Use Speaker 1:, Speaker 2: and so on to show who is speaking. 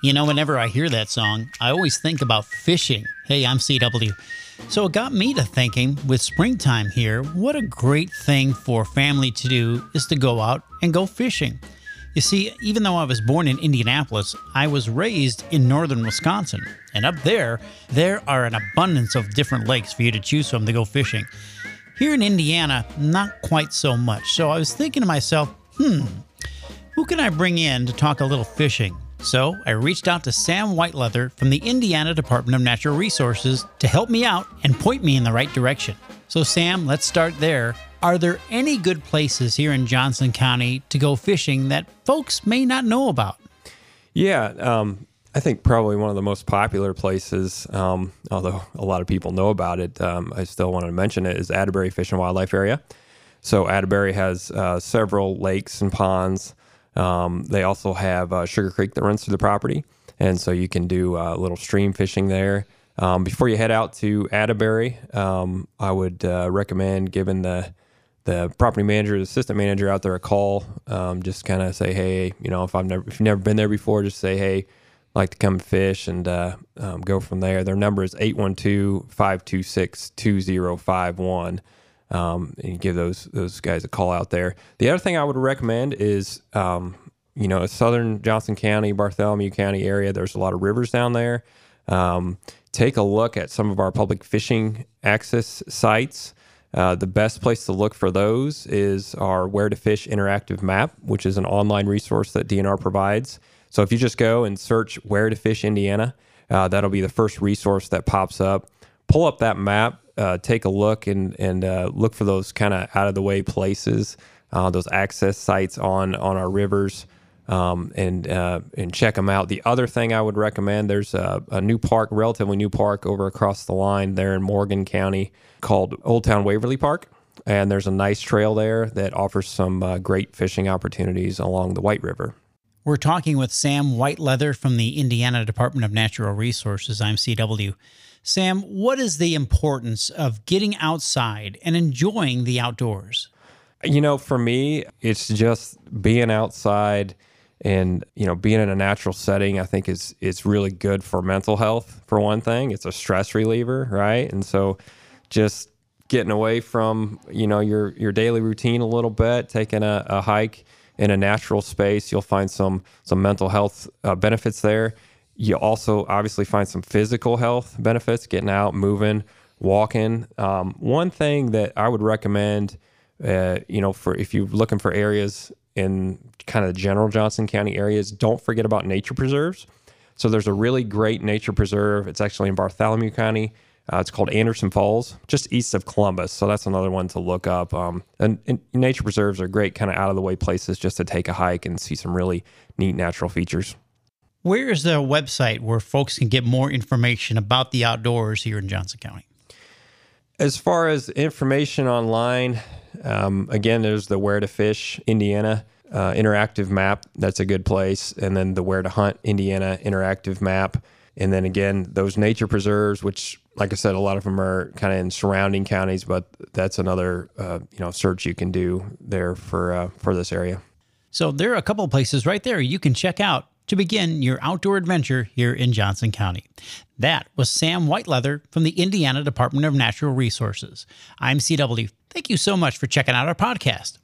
Speaker 1: You know, whenever I hear that song, I always think about fishing. Hey, I'm CW. So it got me to thinking with springtime here, what a great thing for family to do is to go out and go fishing. You see, even though I was born in Indianapolis, I was raised in northern Wisconsin. And up there, there are an abundance of different lakes for you to choose from to go fishing. Here in Indiana, not quite so much. So I was thinking to myself, hmm, who can I bring in to talk a little fishing? So I reached out to Sam Whiteleather from the Indiana Department of Natural Resources to help me out and point me in the right direction. So, Sam, let's start there. Are there any good places here in Johnson County to go fishing that folks may not know about?
Speaker 2: Yeah, um, I think probably one of the most popular places, um, although a lot of people know about it, um, I still wanted to mention it, is Atterbury Fish and Wildlife Area. So, Atterbury has uh, several lakes and ponds um, they also have uh, Sugar Creek that runs through the property, and so you can do a uh, little stream fishing there. Um, before you head out to Atterbury, um, I would uh, recommend giving the the property manager, the assistant manager out there a call. Um, just kind of say, hey, you know, if I've never if you've never been there before, just say, hey, like to come fish and uh, um, go from there. Their number is 812 526 2051 um, and give those those guys a call out there. The other thing I would recommend is, um, you know, southern Johnson County, Bartholomew County area. There's a lot of rivers down there. Um, take a look at some of our public fishing access sites. Uh, the best place to look for those is our Where to Fish interactive map, which is an online resource that DNR provides. So if you just go and search Where to Fish Indiana, uh, that'll be the first resource that pops up. Pull up that map uh, take a look and and uh, look for those kind of out of the way places, uh, those access sites on on our rivers, um, and uh, and check them out. The other thing I would recommend there's a, a, new park, relatively new park over across the line there in Morgan County called Old Town Waverly Park. And there's a nice trail there that offers some uh, great fishing opportunities along the White River.
Speaker 1: We're talking with Sam Whiteleather from the Indiana Department of Natural Resources. I'm CW. Sam, what is the importance of getting outside and enjoying the outdoors?
Speaker 2: You know, for me, it's just being outside and you know being in a natural setting i think is is really good for mental health for one thing it's a stress reliever right and so just getting away from you know your your daily routine a little bit taking a, a hike in a natural space you'll find some some mental health uh, benefits there you also obviously find some physical health benefits, getting out, moving, walking. Um, one thing that I would recommend, uh, you know, for if you're looking for areas in kind of general Johnson County areas, don't forget about nature preserves. So there's a really great nature preserve. It's actually in Bartholomew County. Uh, it's called Anderson Falls, just east of Columbus. So that's another one to look up. Um, and, and, nature preserves are great, kind of out of the way places just to take a hike and see some really neat natural features.
Speaker 1: Where is the website where folks can get more information about the outdoors here in Johnson County?
Speaker 2: As far as information online, um, again, there's the Where to Fish Indiana uh, interactive map. That's a good place. And then the Where to Hunt Indiana interactive map. And then again, those nature preserves, which, like I said, a lot of them are kind of in surrounding counties, but that's another uh, you know search you can do there for uh, for this area.
Speaker 1: So there are a couple of places right there you can check out to begin your outdoor adventure here in Johnson County. That was Sam Whiteleather from the Indiana Department of Natural Resources. I'm CW. Thank you so much for checking out our podcast.